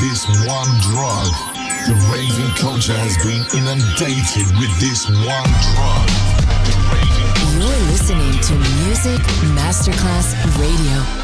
This one drug. The raving culture has been inundated with this one drug. You're listening to Music Masterclass Radio.